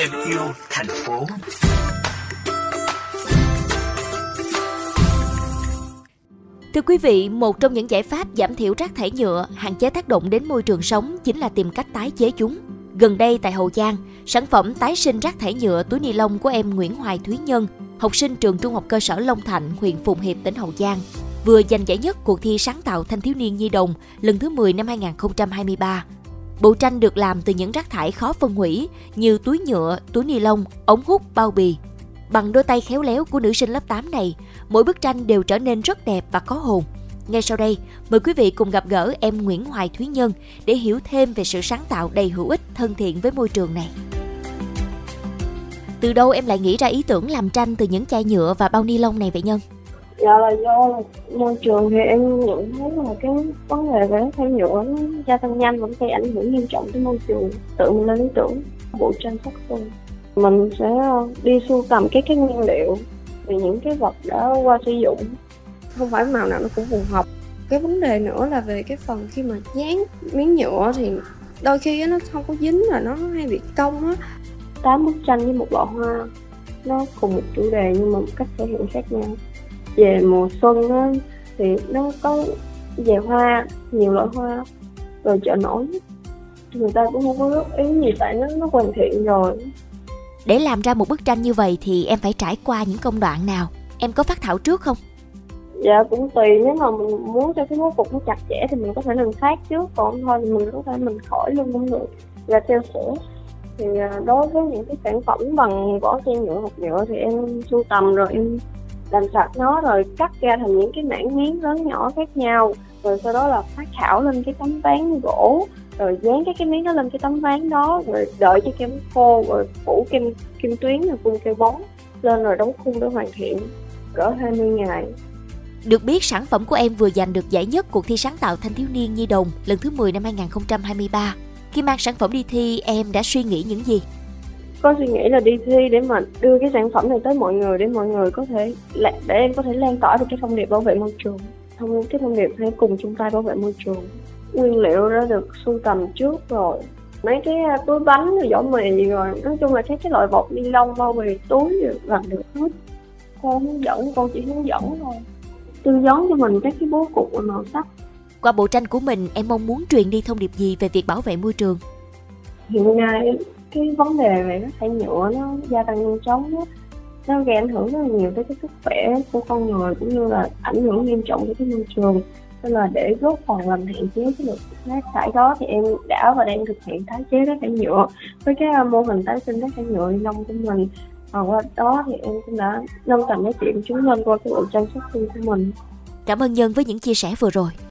thêm yêu thành phố. Thưa quý vị, một trong những giải pháp giảm thiểu rác thải nhựa, hạn chế tác động đến môi trường sống chính là tìm cách tái chế chúng. Gần đây tại Hậu Giang, sản phẩm tái sinh rác thải nhựa túi ni lông của em Nguyễn Hoài Thúy Nhân, học sinh trường Trung học cơ sở Long Thạnh, huyện Phụng Hiệp, tỉnh Hậu Giang, vừa giành giải nhất cuộc thi sáng tạo thanh thiếu niên nhi đồng lần thứ 10 năm 2023. Bộ tranh được làm từ những rác thải khó phân hủy như túi nhựa, túi ni lông, ống hút, bao bì. Bằng đôi tay khéo léo của nữ sinh lớp 8 này, mỗi bức tranh đều trở nên rất đẹp và có hồn. Ngay sau đây, mời quý vị cùng gặp gỡ em Nguyễn Hoài Thúy Nhân để hiểu thêm về sự sáng tạo đầy hữu ích, thân thiện với môi trường này. Từ đâu em lại nghĩ ra ý tưởng làm tranh từ những chai nhựa và bao ni lông này vậy Nhân? Dạ là do môi trường thì em nhận thấy là cái vấn đề về thải nhựa nó gia tăng nhanh vẫn gây ảnh hưởng nghiêm trọng tới môi trường. Tự mình lên ý tưởng bộ tranh sắc xuân. Mình sẽ đi sưu tầm cái cái nguyên liệu về những cái vật đã qua sử dụng không phải màu nào nó cũng phù hợp cái vấn đề nữa là về cái phần khi mà dán miếng nhựa thì đôi khi nó không có dính và nó hay bị cong á tám bức tranh với một lọ hoa nó cùng một chủ đề nhưng mà một cách thể hiện khác nhau về mùa xuân á, thì nó có về hoa nhiều loại hoa rồi chợ nổi. Người ta cũng không có góp ý gì tại nó nó hoàn thiện rồi. Để làm ra một bức tranh như vậy thì em phải trải qua những công đoạn nào? Em có phát thảo trước không? dạ cũng tùy. Nếu mà mình muốn cho cái bố cục nó chặt chẽ thì mình có thể làm khác trước. Còn thôi thì mình có thể mình khỏi luôn cũng được. Và theo sửa thì à, đối với những cái sản phẩm bằng vỏ chai nhựa hoặc nhựa thì em sưu tầm rồi em làm sạch nó rồi cắt ra thành những cái mảng miếng lớn nhỏ khác nhau rồi sau đó là phát thảo lên cái tấm ván gỗ rồi dán các cái miếng đó lên cái tấm ván đó rồi đợi cho kem khô rồi phủ kem kim tuyến rồi phun keo bóng lên rồi đóng khung để hoàn thiện cỡ 20 ngày Được biết sản phẩm của em vừa giành được giải nhất cuộc thi sáng tạo thanh thiếu niên nhi đồng lần thứ 10 năm 2023. Khi mang sản phẩm đi thi, em đã suy nghĩ những gì? Có suy nghĩ là đi thi để mà đưa cái sản phẩm này tới mọi người để mọi người có thể để em có thể lan tỏa được cái thông điệp bảo vệ môi trường. Thông cái thông điệp hãy cùng chung tay bảo vệ môi trường. Nguyên liệu đã được sưu tầm trước rồi. Mấy cái à, túi bánh rồi vỏ mì rồi. Nói chung là các cái loại bọc ni lông bao bì túi đều làm được hết. Con hướng dẫn con chỉ hướng dẫn thôi. Tư vấn cho mình các cái bố cục và màu sắc. Qua bộ tranh của mình, em mong muốn truyền đi thông điệp gì về việc bảo vệ môi trường? hiện nay cái vấn đề về rác thải nhựa nó gia tăng nhanh chóng đó. nó gây ảnh hưởng rất là nhiều tới cái sức khỏe của con người cũng như là ảnh hưởng nghiêm trọng tới cái môi trường nên là để góp phần làm hạn chế cái lượng rác thải đó thì em đã và đang thực hiện tái chế rác thải nhựa với cái à, mô hình tái sinh rác thải nhựa nông của mình và qua đó thì em cũng đã nâng tầm giá trị của chúng lên qua cái bộ trang sức riêng của mình Cảm ơn Nhân với những chia sẻ vừa rồi.